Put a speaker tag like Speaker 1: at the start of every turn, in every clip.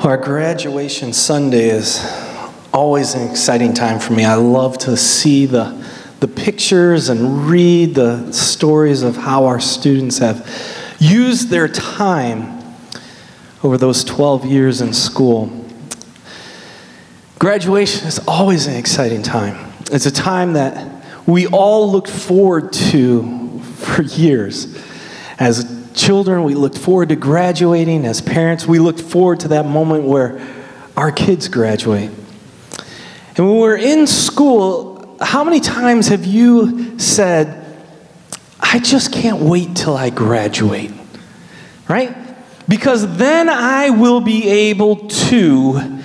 Speaker 1: Our graduation Sunday is always an exciting time for me. I love to see the, the pictures and read the stories of how our students have used their time over those 12 years in school. Graduation is always an exciting time. It's a time that we all looked forward to for years. As children, we looked forward to graduating. As parents, we looked forward to that moment where our kids graduate. And when we're in school, how many times have you said, I just can't wait till I graduate? Right? Because then I will be able to,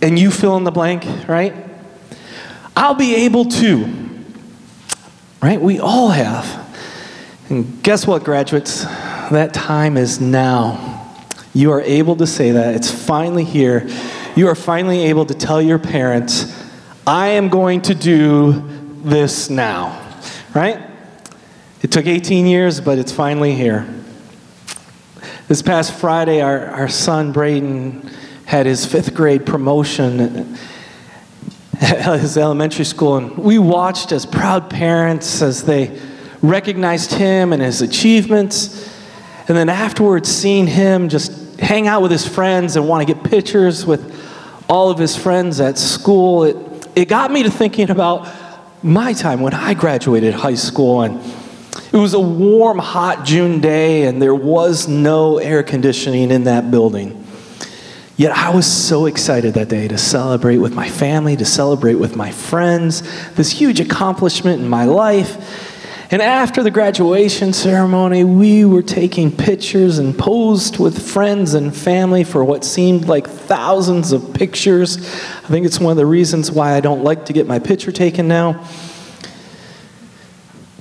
Speaker 1: and you fill in the blank, right? I'll be able to. Right? We all have. And guess what, graduates? That time is now. You are able to say that. It's finally here. You are finally able to tell your parents, I am going to do this now. Right? It took 18 years, but it's finally here. This past Friday, our, our son Braden had his fifth grade promotion at his elementary school, and we watched as proud parents as they recognized him and his achievements. And then afterwards, seeing him just hang out with his friends and want to get pictures with all of his friends at school, it, it got me to thinking about my time when I graduated high school. And it was a warm, hot June day, and there was no air conditioning in that building. Yet I was so excited that day to celebrate with my family, to celebrate with my friends, this huge accomplishment in my life. And after the graduation ceremony, we were taking pictures and posed with friends and family for what seemed like thousands of pictures. I think it's one of the reasons why I don't like to get my picture taken now.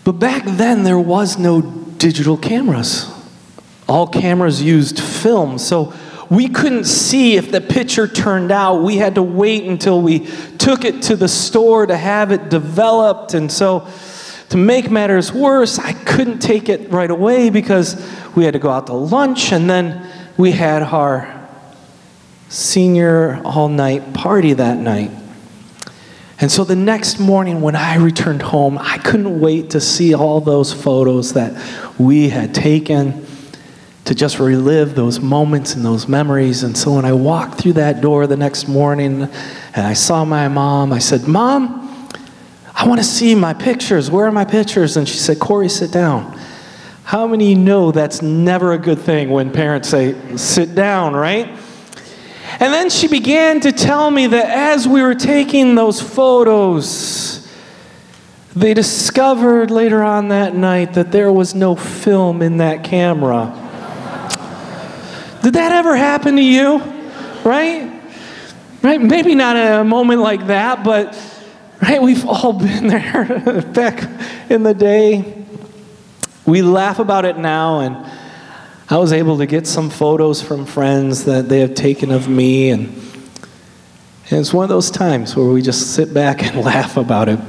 Speaker 1: But back then, there was no digital cameras. All cameras used film. So we couldn't see if the picture turned out. We had to wait until we took it to the store to have it developed. And so to make matters worse, I couldn't take it right away because we had to go out to lunch and then we had our senior all night party that night. And so the next morning when I returned home, I couldn't wait to see all those photos that we had taken to just relive those moments and those memories. And so when I walked through that door the next morning and I saw my mom, I said, Mom, I want to see my pictures. Where are my pictures? And she said, Corey, sit down. How many know that's never a good thing when parents say, sit down, right? And then she began to tell me that as we were taking those photos, they discovered later on that night that there was no film in that camera. Did that ever happen to you? Right? Right? Maybe not a moment like that, but Right? We've all been there back in the day. We laugh about it now, and I was able to get some photos from friends that they have taken of me, and, and it's one of those times where we just sit back and laugh about it.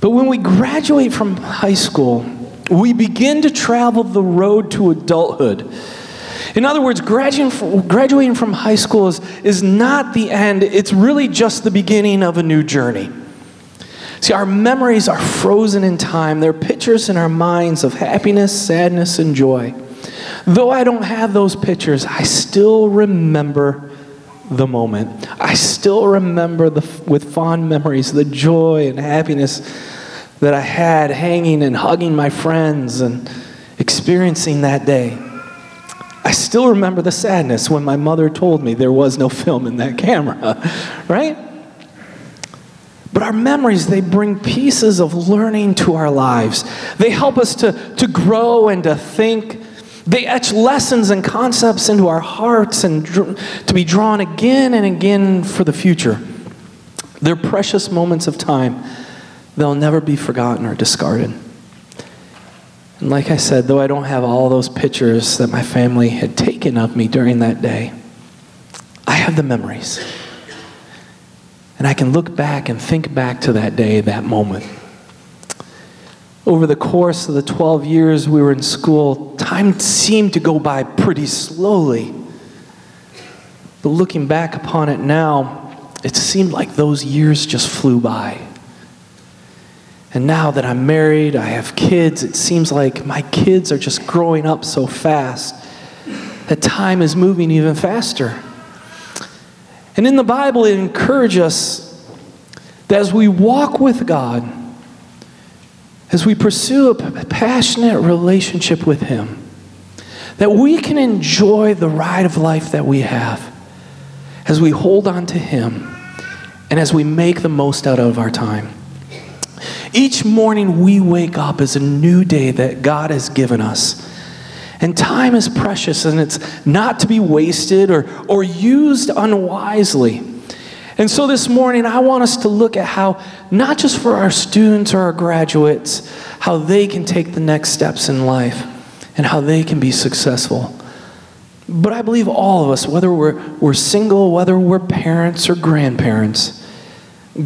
Speaker 1: But when we graduate from high school, we begin to travel the road to adulthood. In other words, graduating from, graduating from high school is, is not the end, it's really just the beginning of a new journey. See, our memories are frozen in time. They're pictures in our minds of happiness, sadness, and joy. Though I don't have those pictures, I still remember the moment. I still remember the, with fond memories the joy and happiness that I had hanging and hugging my friends and experiencing that day. I still remember the sadness when my mother told me there was no film in that camera, right? But our memories, they bring pieces of learning to our lives. They help us to, to grow and to think. They etch lessons and concepts into our hearts and dr- to be drawn again and again for the future. They're precious moments of time. They'll never be forgotten or discarded. And like I said, though I don't have all those pictures that my family had taken of me during that day, I have the memories. And I can look back and think back to that day, that moment. Over the course of the 12 years we were in school, time seemed to go by pretty slowly. But looking back upon it now, it seemed like those years just flew by. And now that I'm married, I have kids, it seems like my kids are just growing up so fast that time is moving even faster. And in the Bible, it encourages us that as we walk with God, as we pursue a passionate relationship with Him, that we can enjoy the ride of life that we have as we hold on to Him and as we make the most out of our time. Each morning we wake up as a new day that God has given us. And time is precious and it's not to be wasted or, or used unwisely. And so this morning, I want us to look at how, not just for our students or our graduates, how they can take the next steps in life and how they can be successful. But I believe all of us, whether we're, we're single, whether we're parents or grandparents,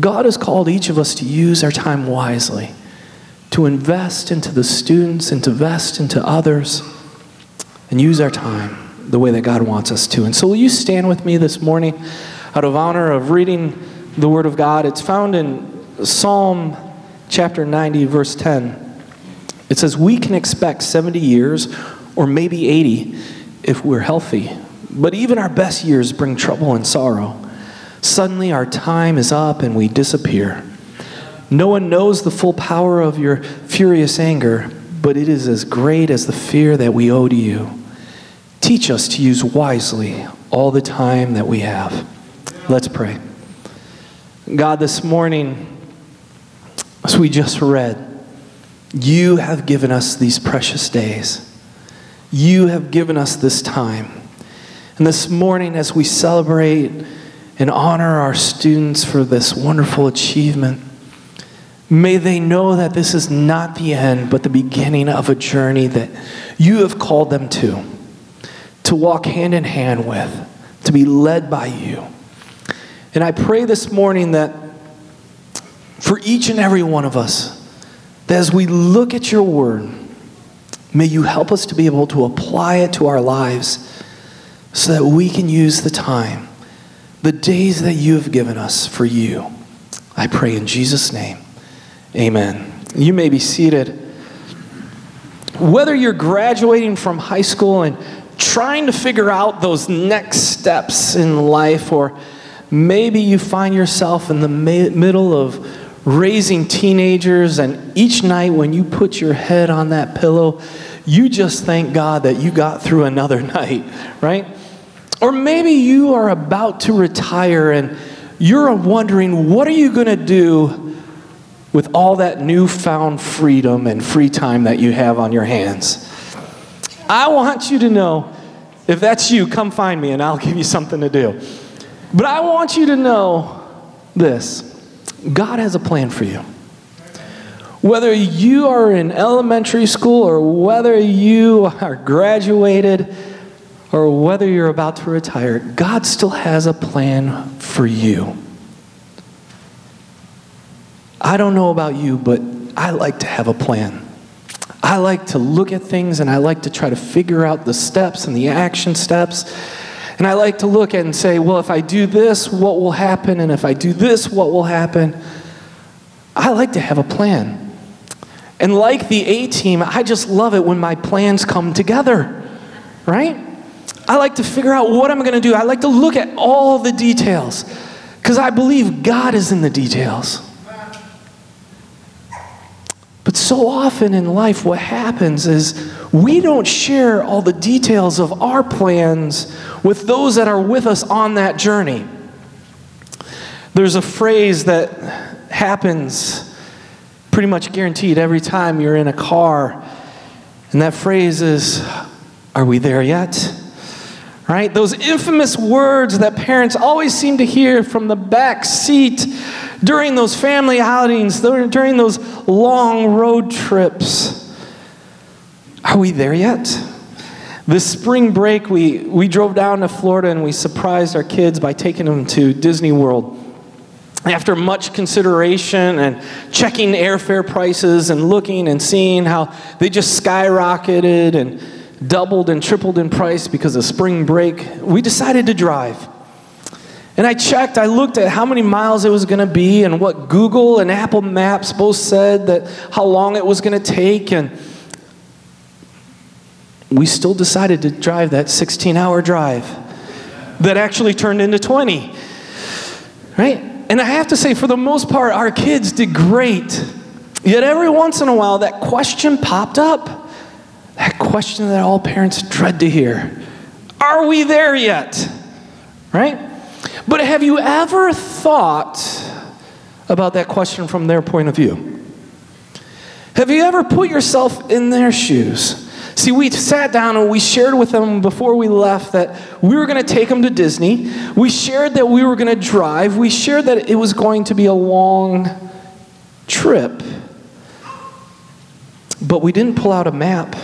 Speaker 1: God has called each of us to use our time wisely, to invest into the students and to invest into others, and use our time the way that God wants us to. And so, will you stand with me this morning? out of honor of reading the Word of God. It's found in Psalm chapter 90, verse 10. It says, We can expect 70 years or maybe 80 if we're healthy. But even our best years bring trouble and sorrow. Suddenly our time is up and we disappear. No one knows the full power of your furious anger, but it is as great as the fear that we owe to you. Teach us to use wisely all the time that we have. Let's pray. God, this morning, as we just read, you have given us these precious days. You have given us this time. And this morning, as we celebrate and honor our students for this wonderful achievement, may they know that this is not the end, but the beginning of a journey that you have called them to, to walk hand in hand with, to be led by you. And I pray this morning that for each and every one of us, that as we look at your word, may you help us to be able to apply it to our lives so that we can use the time, the days that you have given us for you. I pray in Jesus' name. Amen. You may be seated. Whether you're graduating from high school and trying to figure out those next steps in life, or Maybe you find yourself in the middle of raising teenagers, and each night when you put your head on that pillow, you just thank God that you got through another night, right? Or maybe you are about to retire and you're wondering, what are you going to do with all that newfound freedom and free time that you have on your hands? I want you to know if that's you, come find me and I'll give you something to do. But I want you to know this God has a plan for you. Whether you are in elementary school or whether you are graduated or whether you're about to retire, God still has a plan for you. I don't know about you, but I like to have a plan. I like to look at things and I like to try to figure out the steps and the action steps and I like to look at and say, well, if I do this, what will happen? And if I do this, what will happen? I like to have a plan. And like the A team, I just love it when my plans come together, right? I like to figure out what I'm going to do. I like to look at all the details because I believe God is in the details. But so often in life, what happens is we don't share all the details of our plans with those that are with us on that journey. There's a phrase that happens pretty much guaranteed every time you're in a car, and that phrase is, Are we there yet? Right? Those infamous words that parents always seem to hear from the back seat during those family outings, during those long road trips. Are we there yet? This spring break, we, we drove down to Florida and we surprised our kids by taking them to Disney World. After much consideration and checking airfare prices and looking and seeing how they just skyrocketed and doubled and tripled in price because of spring break, we decided to drive. And I checked, I looked at how many miles it was going to be and what Google and Apple Maps both said that how long it was going to take and we still decided to drive that 16-hour drive that actually turned into 20. Right? And I have to say for the most part our kids did great. Yet every once in a while that question popped up. That question that all parents dread to hear. Are we there yet? Right? But have you ever thought about that question from their point of view? Have you ever put yourself in their shoes? See, we sat down and we shared with them before we left that we were going to take them to Disney. We shared that we were going to drive. We shared that it was going to be a long trip. But we didn't pull out a map.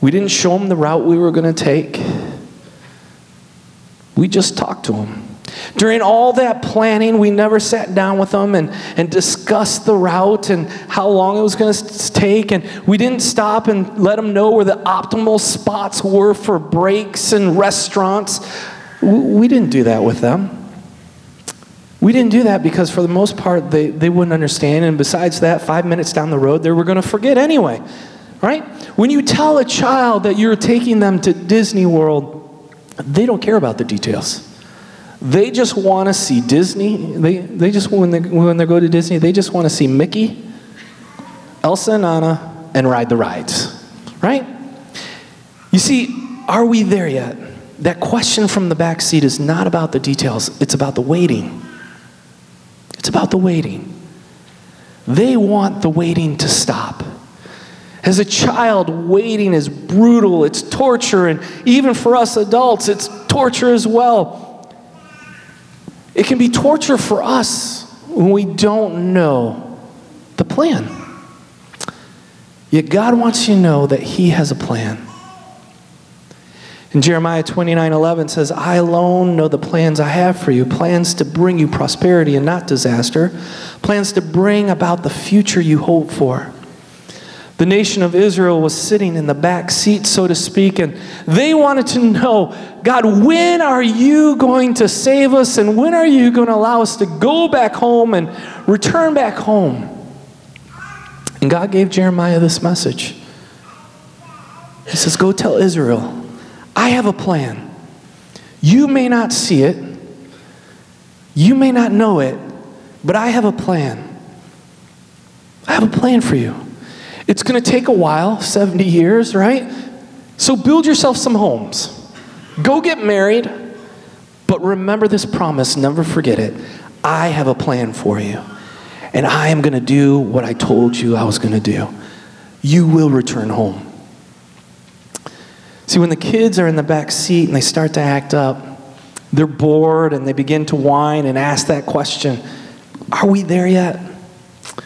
Speaker 1: We didn't show them the route we were going to take. We just talked to them. During all that planning, we never sat down with them and, and discussed the route and how long it was going to take. And we didn't stop and let them know where the optimal spots were for breaks and restaurants. We didn't do that with them. We didn't do that because, for the most part, they, they wouldn't understand. And besides that, five minutes down the road, they were going to forget anyway. Right? When you tell a child that you're taking them to Disney World, they don't care about the details. They just want to see Disney. They, they just, when they, when they go to Disney, they just want to see Mickey, Elsa and Anna, and ride the rides. Right? You see, are we there yet? That question from the back seat is not about the details, it's about the waiting. It's about the waiting. They want the waiting to stop. As a child, waiting is brutal, it's torture, and even for us adults, it's torture as well. It can be torture for us when we don't know the plan. Yet God wants you to know that He has a plan. And Jeremiah 29 11 says, I alone know the plans I have for you plans to bring you prosperity and not disaster, plans to bring about the future you hope for. The nation of Israel was sitting in the back seat, so to speak, and they wanted to know God, when are you going to save us, and when are you going to allow us to go back home and return back home? And God gave Jeremiah this message. He says, Go tell Israel, I have a plan. You may not see it, you may not know it, but I have a plan. I have a plan for you. It's going to take a while 70 years, right? So build yourself some homes. Go get married, but remember this promise, never forget it. I have a plan for you, and I am going to do what I told you I was going to do. You will return home. See, when the kids are in the back seat and they start to act up, they're bored and they begin to whine and ask that question Are we there yet?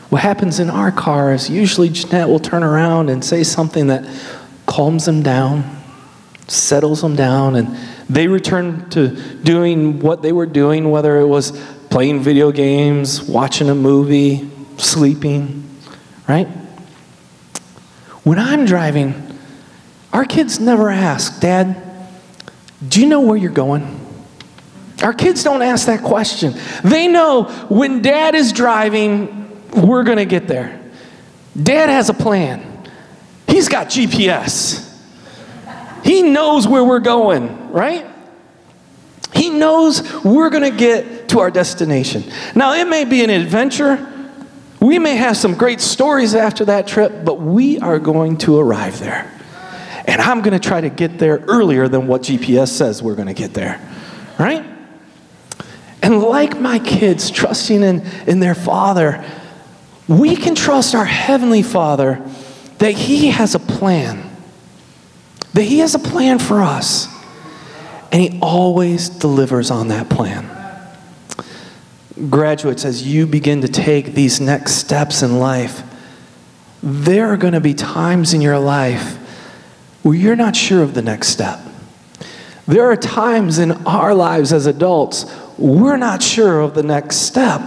Speaker 1: What happens in our car is usually Jeanette will turn around and say something that calms them down, settles them down, and they return to doing what they were doing, whether it was playing video games, watching a movie, sleeping, right? When I'm driving, our kids never ask, Dad, do you know where you're going? Our kids don't ask that question. They know when dad is driving, we're going to get there. Dad has a plan. He's got GPS. He knows where we're going, right? He knows we're going to get to our destination. Now, it may be an adventure. We may have some great stories after that trip, but we are going to arrive there. And I'm going to try to get there earlier than what GPS says we're going to get there, right? And like my kids, trusting in, in their father, we can trust our Heavenly Father that He has a plan, that He has a plan for us, and He always delivers on that plan. Graduates, as you begin to take these next steps in life, there are going to be times in your life where you're not sure of the next step. There are times in our lives as adults, we're not sure of the next step.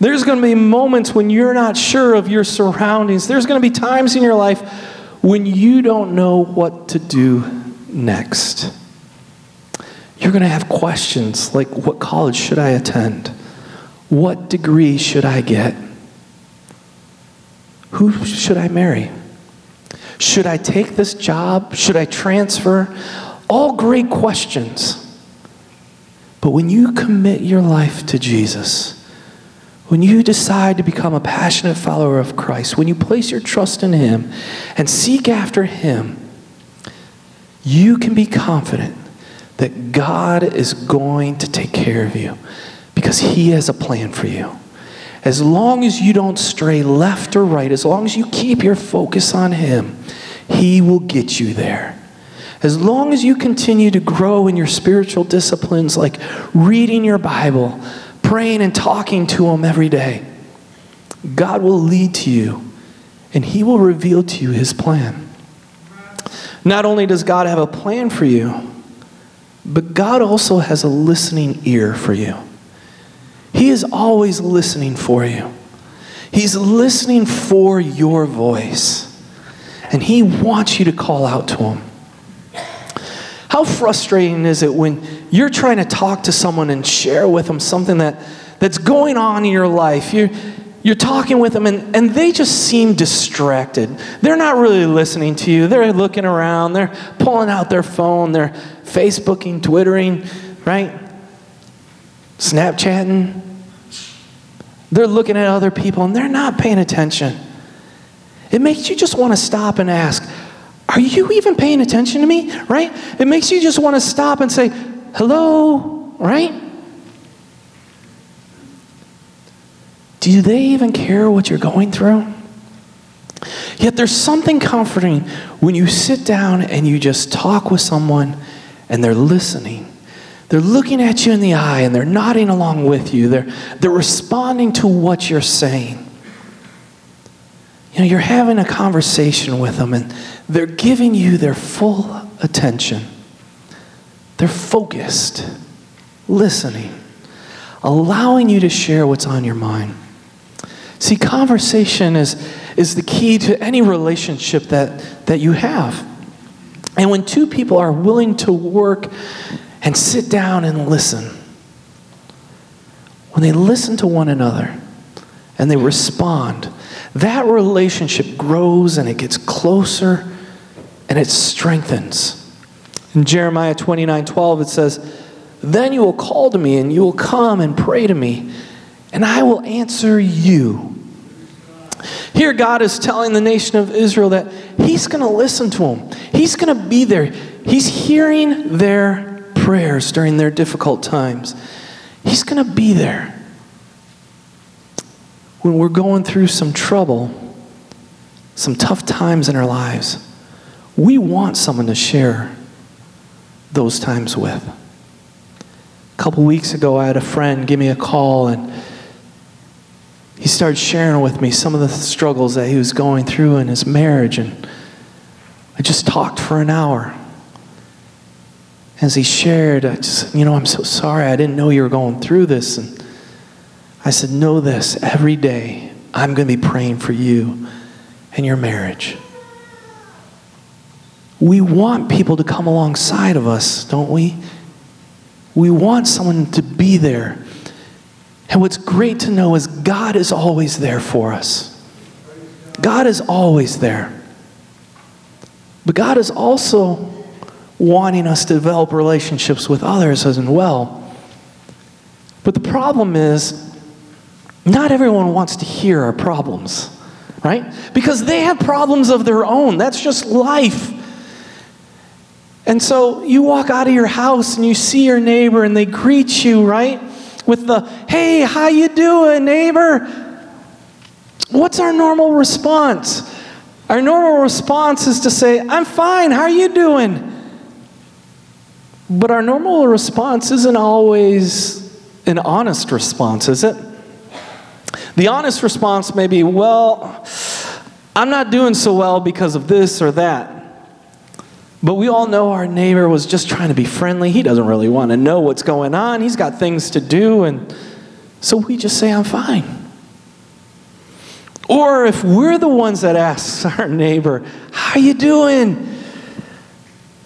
Speaker 1: There's going to be moments when you're not sure of your surroundings. There's going to be times in your life when you don't know what to do next. You're going to have questions like what college should I attend? What degree should I get? Who should I marry? Should I take this job? Should I transfer? All great questions. But when you commit your life to Jesus, when you decide to become a passionate follower of Christ, when you place your trust in Him and seek after Him, you can be confident that God is going to take care of you because He has a plan for you. As long as you don't stray left or right, as long as you keep your focus on Him, He will get you there. As long as you continue to grow in your spiritual disciplines like reading your Bible, praying and talking to Him every day, God will lead to you and He will reveal to you His plan. Not only does God have a plan for you, but God also has a listening ear for you. He is always listening for you. He's listening for your voice. And He wants you to call out to Him. How frustrating is it when you're trying to talk to someone and share with them something that, that's going on in your life? You're, you're talking with them and, and they just seem distracted. They're not really listening to you. They're looking around, they're pulling out their phone, they're Facebooking, Twittering, right? Snapchatting. They're looking at other people and they're not paying attention. It makes you just want to stop and ask, Are you even paying attention to me? Right? It makes you just want to stop and say, Hello, right? Do they even care what you're going through? Yet there's something comforting when you sit down and you just talk with someone and they're listening. They're looking at you in the eye and they're nodding along with you. They're, they're responding to what you're saying. You know, you're having a conversation with them and they're giving you their full attention. They're focused, listening, allowing you to share what's on your mind. See, conversation is, is the key to any relationship that, that you have. And when two people are willing to work and sit down and listen, when they listen to one another and they respond, that relationship grows and it gets closer and it strengthens. In Jeremiah 29 12, it says, Then you will call to me and you will come and pray to me, and I will answer you. Here, God is telling the nation of Israel that He's going to listen to them, He's going to be there. He's hearing their prayers during their difficult times. He's going to be there. When we're going through some trouble, some tough times in our lives, we want someone to share those times with. A couple weeks ago, I had a friend give me a call and he started sharing with me some of the struggles that he was going through in his marriage. And I just talked for an hour. As he shared, I just, you know, I'm so sorry. I didn't know you were going through this. And I said, Know this every day, I'm going to be praying for you and your marriage. We want people to come alongside of us, don't we? We want someone to be there and what's great to know is God is always there for us. God is always there. But God is also wanting us to develop relationships with others as well. But the problem is, not everyone wants to hear our problems, right? Because they have problems of their own. That's just life. And so you walk out of your house and you see your neighbor and they greet you, right? with the hey how you doing neighbor? What's our normal response? Our normal response is to say i'm fine how are you doing? But our normal response isn't always an honest response is it? The honest response may be well i'm not doing so well because of this or that but we all know our neighbor was just trying to be friendly. He doesn't really want to know what's going on. He's got things to do. And so we just say, I'm fine. Or if we're the ones that ask our neighbor, How you doing?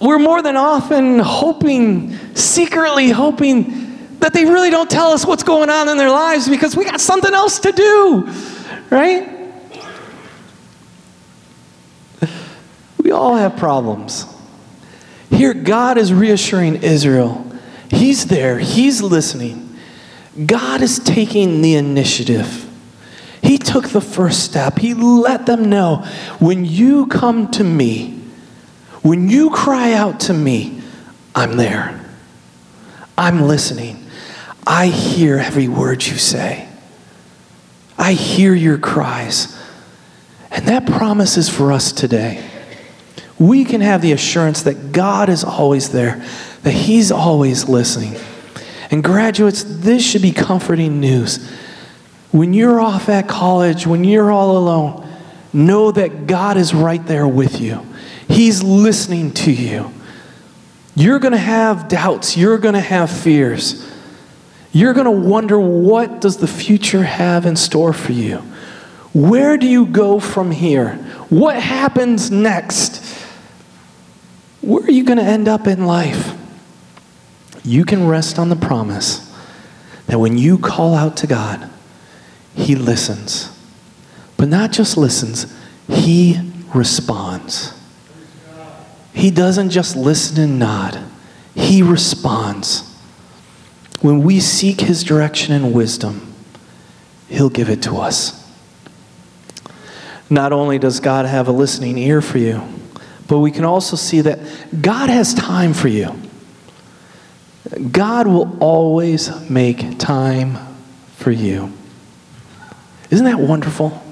Speaker 1: we're more than often hoping, secretly hoping, that they really don't tell us what's going on in their lives because we got something else to do, right? We all have problems. Here, God is reassuring Israel. He's there, He's listening. God is taking the initiative. He took the first step. He let them know when you come to me, when you cry out to me, I'm there. I'm listening. I hear every word you say. I hear your cries. And that promise is for us today. We can have the assurance that God is always there, that He's always listening. And, graduates, this should be comforting news. When you're off at college, when you're all alone, know that God is right there with you. He's listening to you. You're going to have doubts, you're going to have fears. You're going to wonder what does the future have in store for you? Where do you go from here? What happens next? Are you going to end up in life? You can rest on the promise that when you call out to God, He listens. But not just listens, He responds. He doesn't just listen and nod, He responds. When we seek His direction and wisdom, He'll give it to us. Not only does God have a listening ear for you, but we can also see that God has time for you. God will always make time for you. Isn't that wonderful?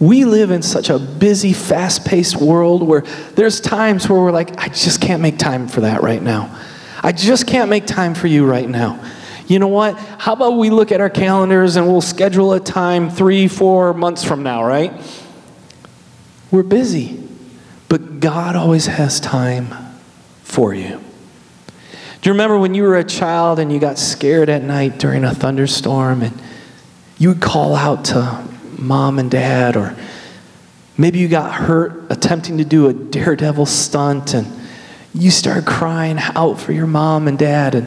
Speaker 1: We live in such a busy, fast paced world where there's times where we're like, I just can't make time for that right now. I just can't make time for you right now. You know what? How about we look at our calendars and we'll schedule a time three, four months from now, right? We're busy, but God always has time for you. Do you remember when you were a child and you got scared at night during a thunderstorm and you would call out to mom and dad, or maybe you got hurt attempting to do a daredevil stunt and you started crying out for your mom and dad? And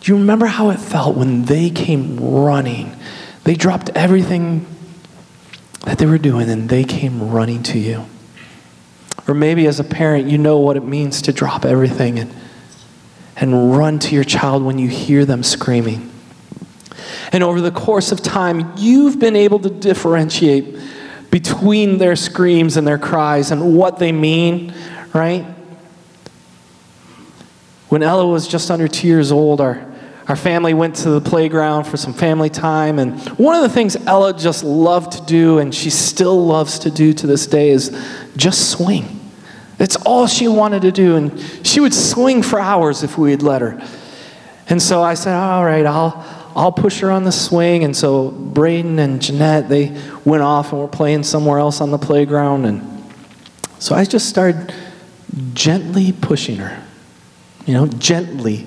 Speaker 1: do you remember how it felt when they came running? They dropped everything that they were doing and they came running to you. Or maybe as a parent, you know what it means to drop everything and and run to your child when you hear them screaming. And over the course of time, you've been able to differentiate between their screams and their cries and what they mean, right? When Ella was just under two years old, our, our family went to the playground for some family time. And one of the things Ella just loved to do, and she still loves to do to this day, is just swing. That's all she wanted to do. And she would swing for hours if we'd let her. And so I said, all right, I'll, I'll push her on the swing. And so Braden and Jeanette, they went off and were playing somewhere else on the playground. And so I just started gently pushing her, you know, gently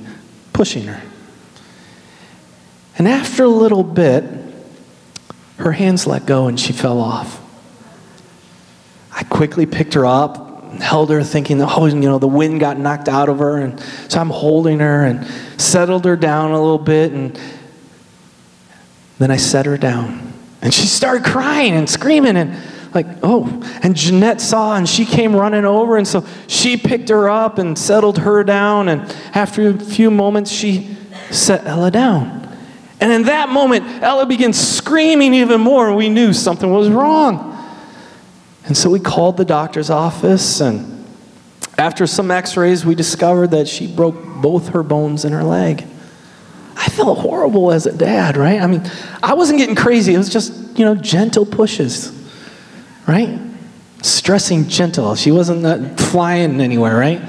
Speaker 1: pushing her. And after a little bit, her hands let go and she fell off. I quickly picked her up, held her thinking, oh, you know, the wind got knocked out of her. And so I'm holding her and settled her down a little bit. And then I set her down. And she started crying and screaming and like, oh. And Jeanette saw and she came running over. And so she picked her up and settled her down. And after a few moments, she set Ella down. And in that moment, Ella began screaming even more, and we knew something was wrong. And so we called the doctor's office, and after some x rays, we discovered that she broke both her bones in her leg. I felt horrible as a dad, right? I mean, I wasn't getting crazy. It was just, you know, gentle pushes, right? Stressing gentle. She wasn't uh, flying anywhere, right?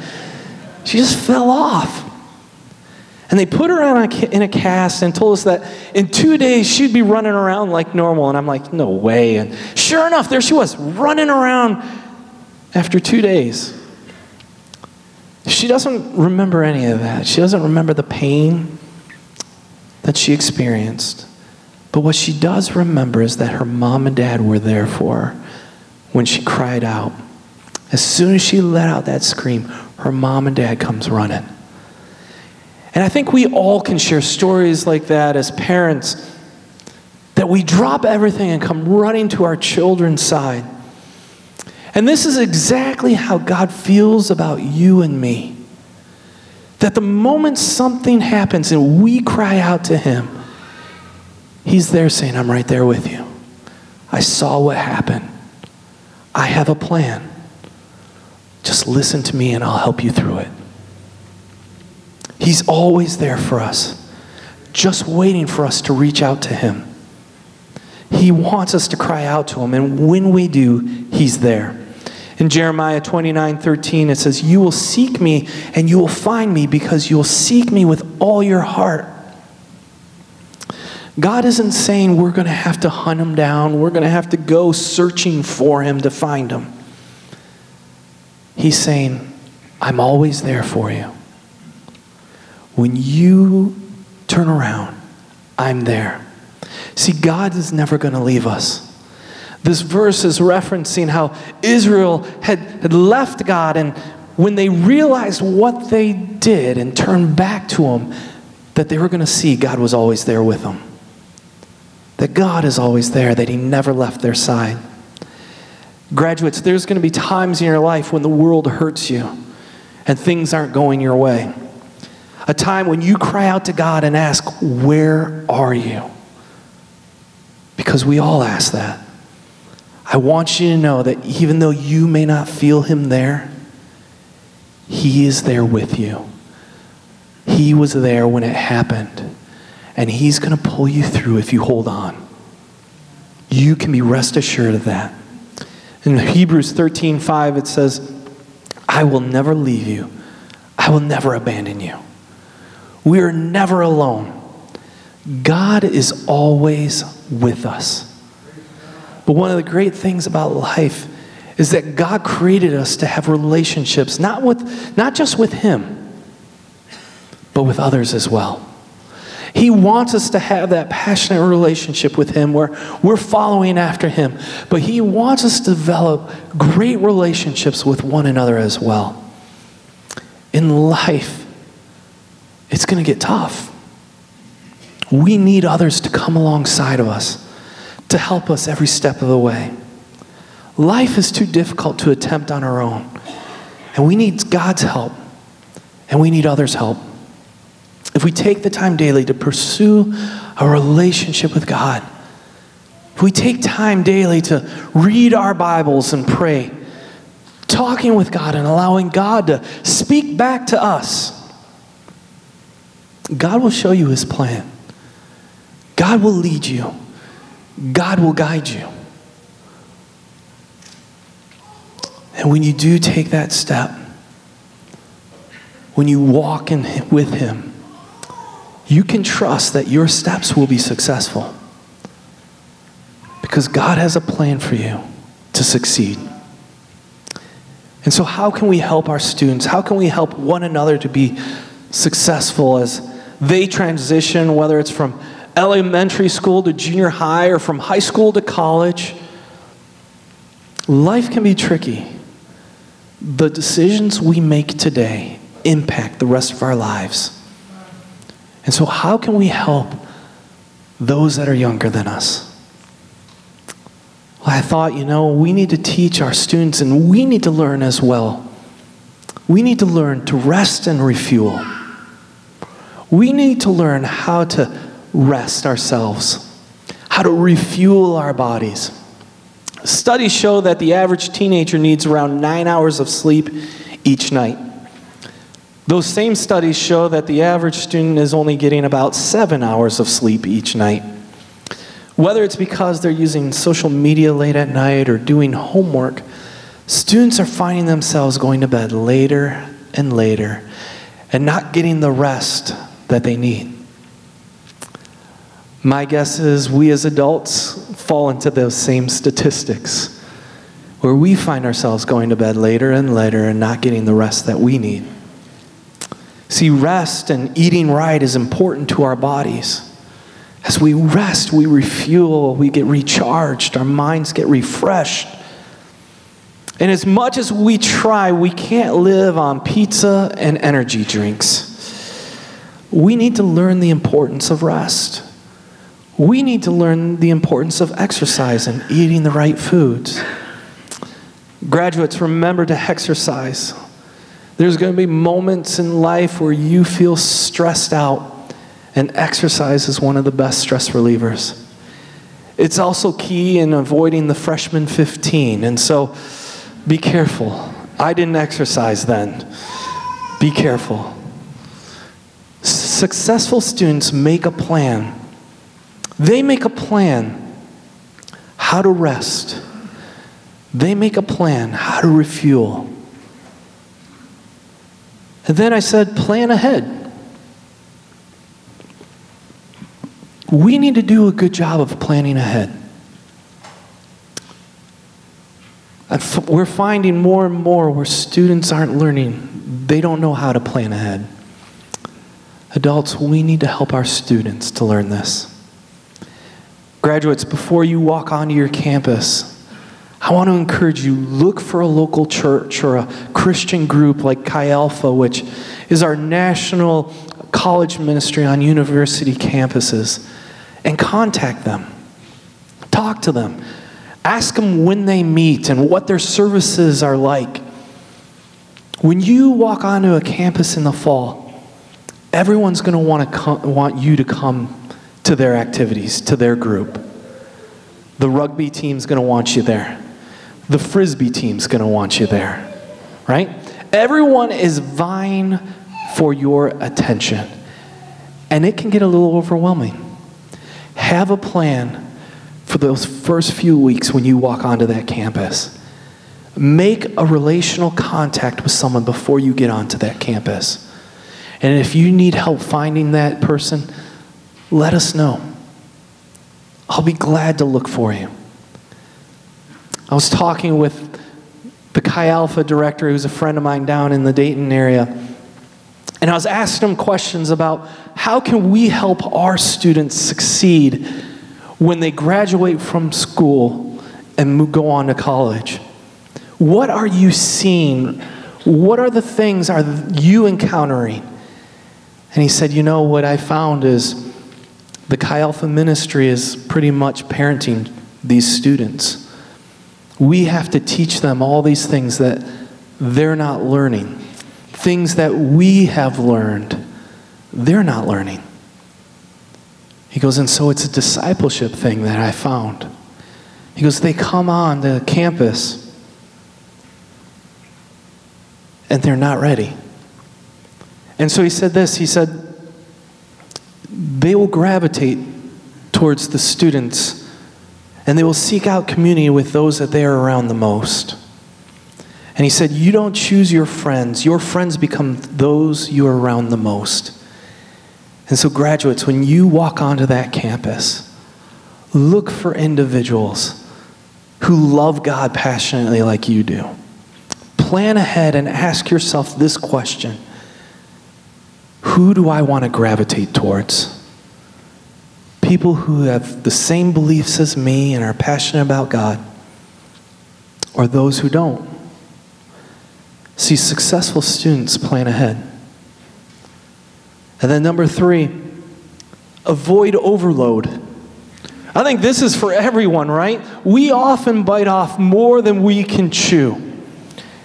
Speaker 1: She just fell off. And they put her a, in a cast and told us that in two days she'd be running around like normal. And I'm like, no way. And sure enough, there she was, running around after two days. She doesn't remember any of that. She doesn't remember the pain that she experienced. But what she does remember is that her mom and dad were there for her when she cried out. As soon as she let out that scream, her mom and dad comes running. And I think we all can share stories like that as parents that we drop everything and come running to our children's side. And this is exactly how God feels about you and me. That the moment something happens and we cry out to Him, He's there saying, I'm right there with you. I saw what happened. I have a plan. Just listen to me and I'll help you through it. He's always there for us, just waiting for us to reach out to Him. He wants us to cry out to Him, and when we do, He's there. In Jeremiah 29 13, it says, You will seek me and you will find me because you'll seek me with all your heart. God isn't saying we're going to have to hunt him down, we're going to have to go searching for him to find him. He's saying, I'm always there for you. When you turn around, I'm there. See, God is never going to leave us. This verse is referencing how Israel had, had left God, and when they realized what they did and turned back to Him, that they were going to see God was always there with them. That God is always there, that He never left their side. Graduates, there's going to be times in your life when the world hurts you and things aren't going your way. A time when you cry out to God and ask, Where are you? Because we all ask that. I want you to know that even though you may not feel Him there, He is there with you. He was there when it happened, and He's going to pull you through if you hold on. You can be rest assured of that. In Hebrews 13 5, it says, I will never leave you, I will never abandon you. We are never alone. God is always with us. But one of the great things about life is that God created us to have relationships, not, with, not just with Him, but with others as well. He wants us to have that passionate relationship with Him where we're following after Him, but He wants us to develop great relationships with one another as well. In life, it's going to get tough. We need others to come alongside of us to help us every step of the way. Life is too difficult to attempt on our own, and we need God's help, and we need others' help. If we take the time daily to pursue a relationship with God, if we take time daily to read our Bibles and pray, talking with God and allowing God to speak back to us, God will show you His plan. God will lead you, God will guide you. And when you do take that step, when you walk in, with Him, you can trust that your steps will be successful. Because God has a plan for you to succeed. And so, how can we help our students? How can we help one another to be successful as they transition, whether it's from elementary school to junior high or from high school to college. Life can be tricky. The decisions we make today impact the rest of our lives. And so, how can we help those that are younger than us? Well, I thought, you know, we need to teach our students and we need to learn as well. We need to learn to rest and refuel. We need to learn how to rest ourselves, how to refuel our bodies. Studies show that the average teenager needs around nine hours of sleep each night. Those same studies show that the average student is only getting about seven hours of sleep each night. Whether it's because they're using social media late at night or doing homework, students are finding themselves going to bed later and later and not getting the rest that they need. My guess is we as adults fall into those same statistics where we find ourselves going to bed later and later and not getting the rest that we need. See, rest and eating right is important to our bodies. As we rest, we refuel, we get recharged, our minds get refreshed. And as much as we try, we can't live on pizza and energy drinks. We need to learn the importance of rest. We need to learn the importance of exercise and eating the right foods. Graduates, remember to exercise. There's going to be moments in life where you feel stressed out, and exercise is one of the best stress relievers. It's also key in avoiding the freshman 15, and so be careful. I didn't exercise then. Be careful. Successful students make a plan. They make a plan how to rest. They make a plan how to refuel. And then I said, plan ahead. We need to do a good job of planning ahead. We're finding more and more where students aren't learning, they don't know how to plan ahead. Adults, we need to help our students to learn this. Graduates, before you walk onto your campus, I want to encourage you look for a local church or a Christian group like Chi Alpha, which is our national college ministry on university campuses, and contact them. Talk to them. Ask them when they meet and what their services are like. When you walk onto a campus in the fall, everyone's going to want to want you to come to their activities, to their group. The rugby team's going to want you there. The frisbee team's going to want you there. Right? Everyone is vying for your attention. And it can get a little overwhelming. Have a plan for those first few weeks when you walk onto that campus. Make a relational contact with someone before you get onto that campus. And if you need help finding that person, let us know. I'll be glad to look for you. I was talking with the Chi Alpha director, who's a friend of mine down in the Dayton area, and I was asking him questions about how can we help our students succeed when they graduate from school and go on to college? What are you seeing? What are the things are you encountering? And he said, You know, what I found is the Chi Alpha ministry is pretty much parenting these students. We have to teach them all these things that they're not learning, things that we have learned, they're not learning. He goes, and so it's a discipleship thing that I found. He goes, they come on the campus and they're not ready. And so he said this he said, they will gravitate towards the students and they will seek out community with those that they are around the most. And he said, You don't choose your friends, your friends become those you are around the most. And so, graduates, when you walk onto that campus, look for individuals who love God passionately like you do. Plan ahead and ask yourself this question Who do I want to gravitate towards? People who have the same beliefs as me and are passionate about God, or those who don't? See, successful students plan ahead. And then number three, avoid overload. I think this is for everyone, right? We often bite off more than we can chew.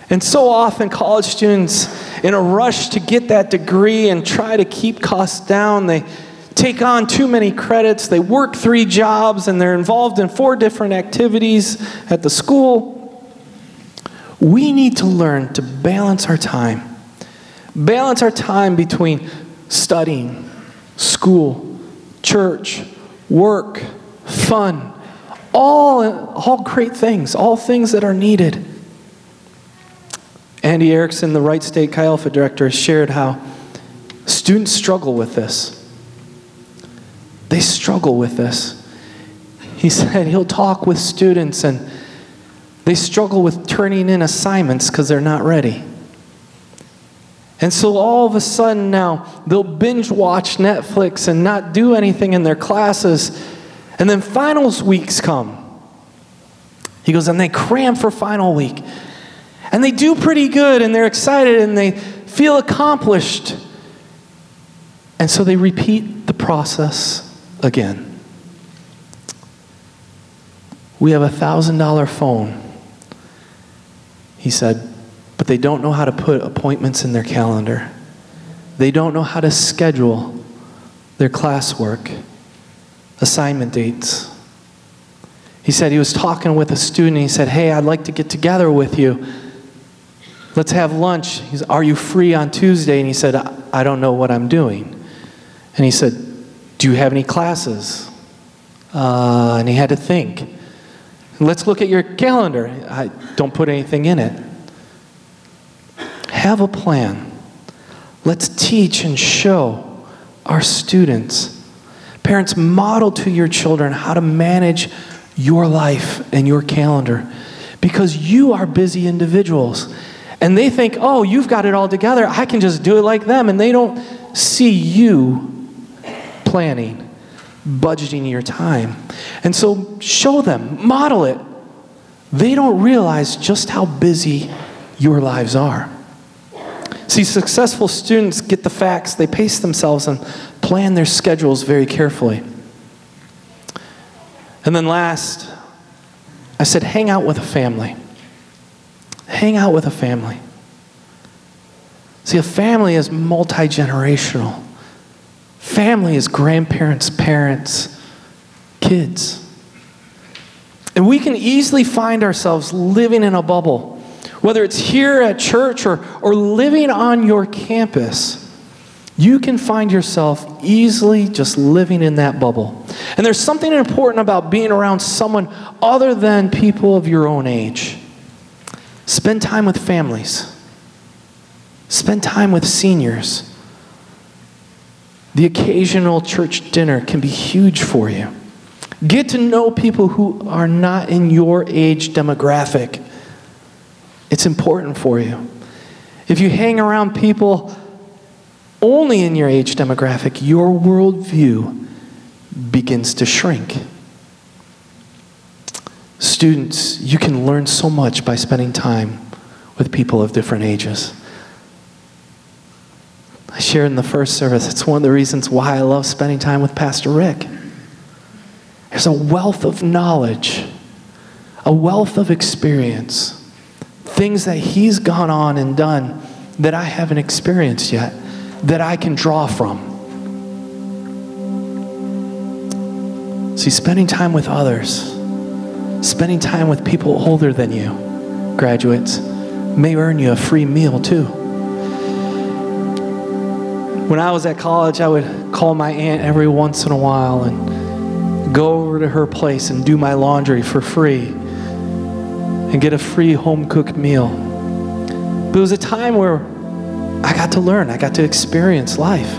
Speaker 1: And so often, college students, in a rush to get that degree and try to keep costs down, they take on too many credits, they work three jobs, and they're involved in four different activities at the school. We need to learn to balance our time. Balance our time between studying, school, church, work, fun, all, all great things, all things that are needed. Andy Erickson, the Wright State Chi Alpha director, shared how students struggle with this. They struggle with this. He said he'll talk with students and they struggle with turning in assignments because they're not ready. And so all of a sudden now, they'll binge watch Netflix and not do anything in their classes. And then finals weeks come. He goes, and they cram for final week. And they do pretty good and they're excited and they feel accomplished. And so they repeat the process again. We have a $1,000 phone. He said, but they don't know how to put appointments in their calendar. They don't know how to schedule their classwork, assignment dates. He said he was talking with a student. He said, Hey, I'd like to get together with you. Let's have lunch. He's, Are you free on Tuesday? And he said, I don't know what I'm doing. And he said, Do you have any classes? Uh, and he had to think. Let's look at your calendar. I don't put anything in it. Have a plan. Let's teach and show our students. Parents, model to your children how to manage your life and your calendar because you are busy individuals. And they think, oh, you've got it all together. I can just do it like them. And they don't see you planning, budgeting your time. And so show them, model it. They don't realize just how busy your lives are. See, successful students get the facts, they pace themselves, and plan their schedules very carefully. And then last, I said, hang out with a family. Hang out with a family. See, a family is multi generational. Family is grandparents, parents, kids. And we can easily find ourselves living in a bubble whether it's here at church or, or living on your campus, you can find yourself easily just living in that bubble. And there's something important about being around someone other than people of your own age. Spend time with families, spend time with seniors. The occasional church dinner can be huge for you. Get to know people who are not in your age demographic. It's important for you. If you hang around people only in your age demographic, your worldview begins to shrink. Students, you can learn so much by spending time with people of different ages. I shared in the first service, it's one of the reasons why I love spending time with Pastor Rick. There's a wealth of knowledge, a wealth of experience things that He's gone on and done that I haven't experienced yet, that I can draw from. See, spending time with others, spending time with people older than you, graduates, may earn you a free meal too. When I was at college, I would call my aunt every once in a while and go over to her place and do my laundry for free and get a free home cooked meal. But it was a time where I got to learn, I got to experience life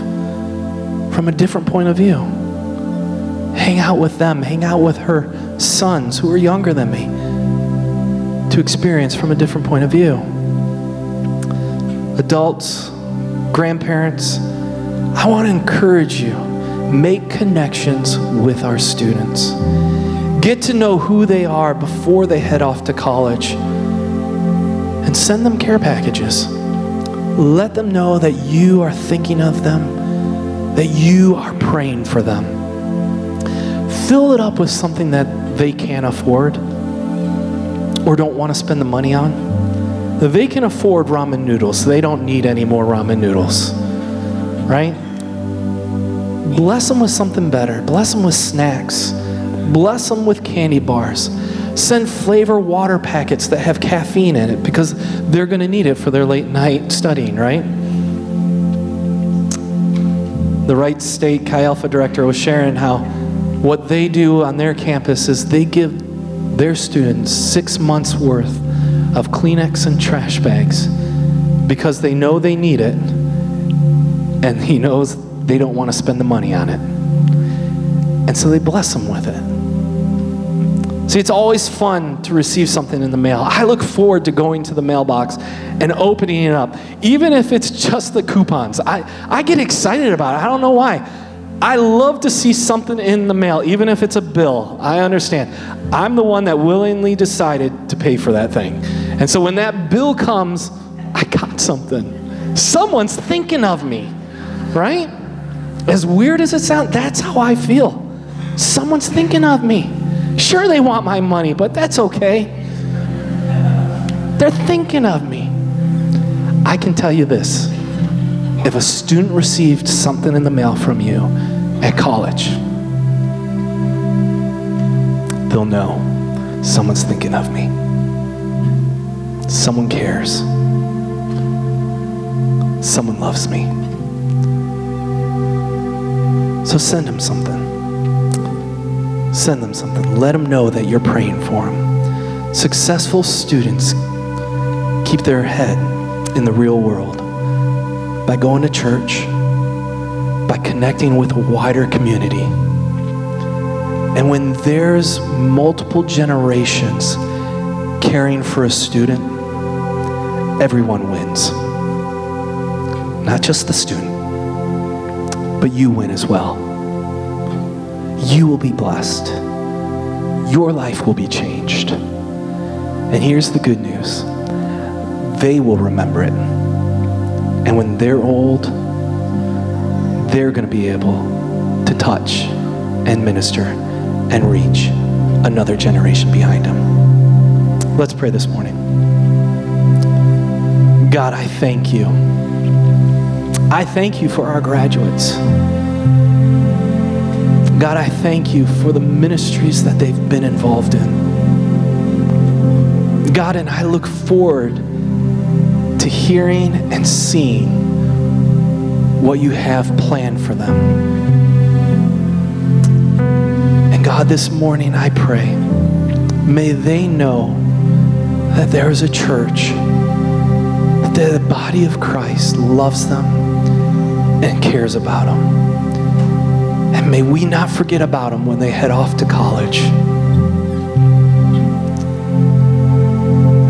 Speaker 1: from a different point of view. Hang out with them, hang out with her sons who are younger than me to experience from a different point of view. Adults, grandparents, I want to encourage you make connections with our students. Get to know who they are before they head off to college. And send them care packages. Let them know that you are thinking of them, that you are praying for them. Fill it up with something that they can't afford or don't want to spend the money on. They can afford ramen noodles. They don't need any more ramen noodles. Right? Bless them with something better. Bless them with snacks. Bless them with candy bars. Send flavor water packets that have caffeine in it because they're going to need it for their late night studying, right? The Wright State Chi Alpha director was sharing how what they do on their campus is they give their students six months worth of Kleenex and trash bags because they know they need it and he knows they don't want to spend the money on it. And so they bless them with it. See, it's always fun to receive something in the mail. I look forward to going to the mailbox and opening it up, even if it's just the coupons. I, I get excited about it. I don't know why. I love to see something in the mail, even if it's a bill. I understand. I'm the one that willingly decided to pay for that thing. And so when that bill comes, I got something. Someone's thinking of me, right? As weird as it sounds, that's how I feel. Someone's thinking of me. Sure, they want my money, but that's okay. They're thinking of me. I can tell you this if a student received something in the mail from you at college, they'll know someone's thinking of me. Someone cares. Someone loves me. So send them something. Send them something. Let them know that you're praying for them. Successful students keep their head in the real world by going to church, by connecting with a wider community. And when there's multiple generations caring for a student, everyone wins. Not just the student, but you win as well. You will be blessed. Your life will be changed. And here's the good news they will remember it. And when they're old, they're going to be able to touch and minister and reach another generation behind them. Let's pray this morning. God, I thank you. I thank you for our graduates. God, I thank you for the ministries that they've been involved in. God, and I look forward hearing and seeing what you have planned for them. And God, this morning I pray, may they know that there is a church, that the body of Christ loves them and cares about them. And may we not forget about them when they head off to college.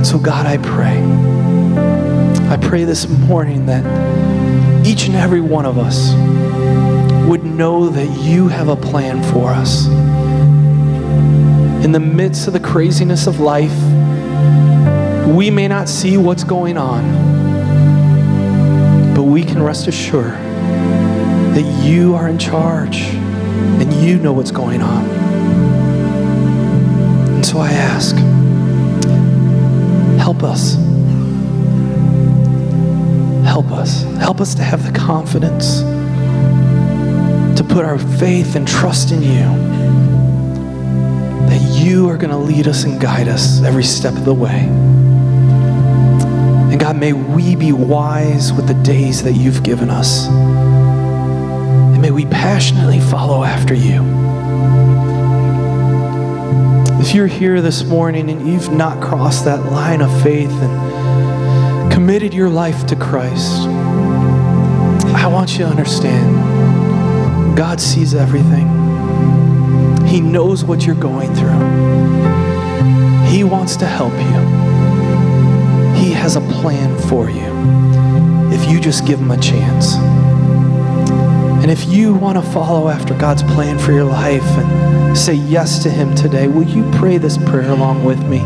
Speaker 1: So, God, I pray. I pray this morning that each and every one of us would know that you have a plan for us. In the midst of the craziness of life, we may not see what's going on, but we can rest assured that you are in charge and you know what's going on. And so I ask, help us. Help us. Help us to have the confidence to put our faith and trust in you. That you are going to lead us and guide us every step of the way. And God, may we be wise with the days that you've given us. And may we passionately follow after you. If you're here this morning and you've not crossed that line of faith and committed your life to Christ, I want you to understand God sees everything. He knows what you're going through. He wants to help you. He has a plan for you if you just give him a chance. And if you want to follow after God's plan for your life and say yes to Him today, will you pray this prayer along with me?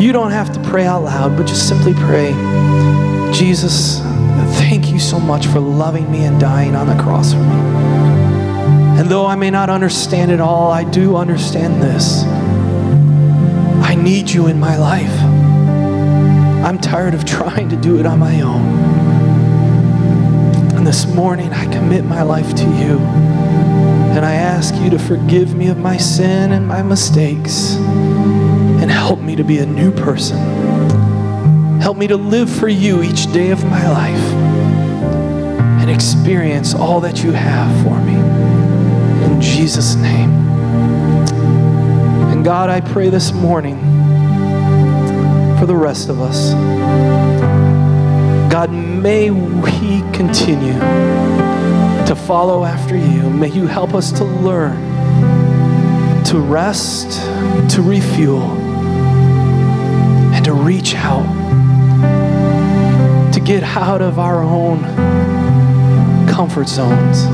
Speaker 1: You don't have to pray out loud, but just simply pray Jesus, thank you so much for loving me and dying on the cross for me. And though I may not understand it all, I do understand this. I need you in my life. I'm tired of trying to do it on my own. And this morning, I commit my life to you. And I ask you to forgive me of my sin and my mistakes help me to be a new person. Help me to live for you each day of my life and experience all that you have for me. In Jesus' name. And God, I pray this morning for the rest of us. God, may we continue to follow after you. May you help us to learn, to rest, to refuel, reach out, to get out of our own comfort zones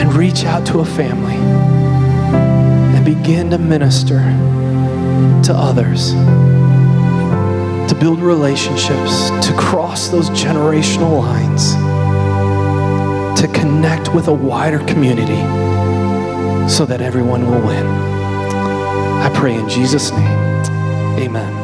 Speaker 1: and reach out to a family and begin to minister to others to build relationships, to cross those generational lines, to connect with a wider community so that everyone will win. I pray in Jesus' name. Amen.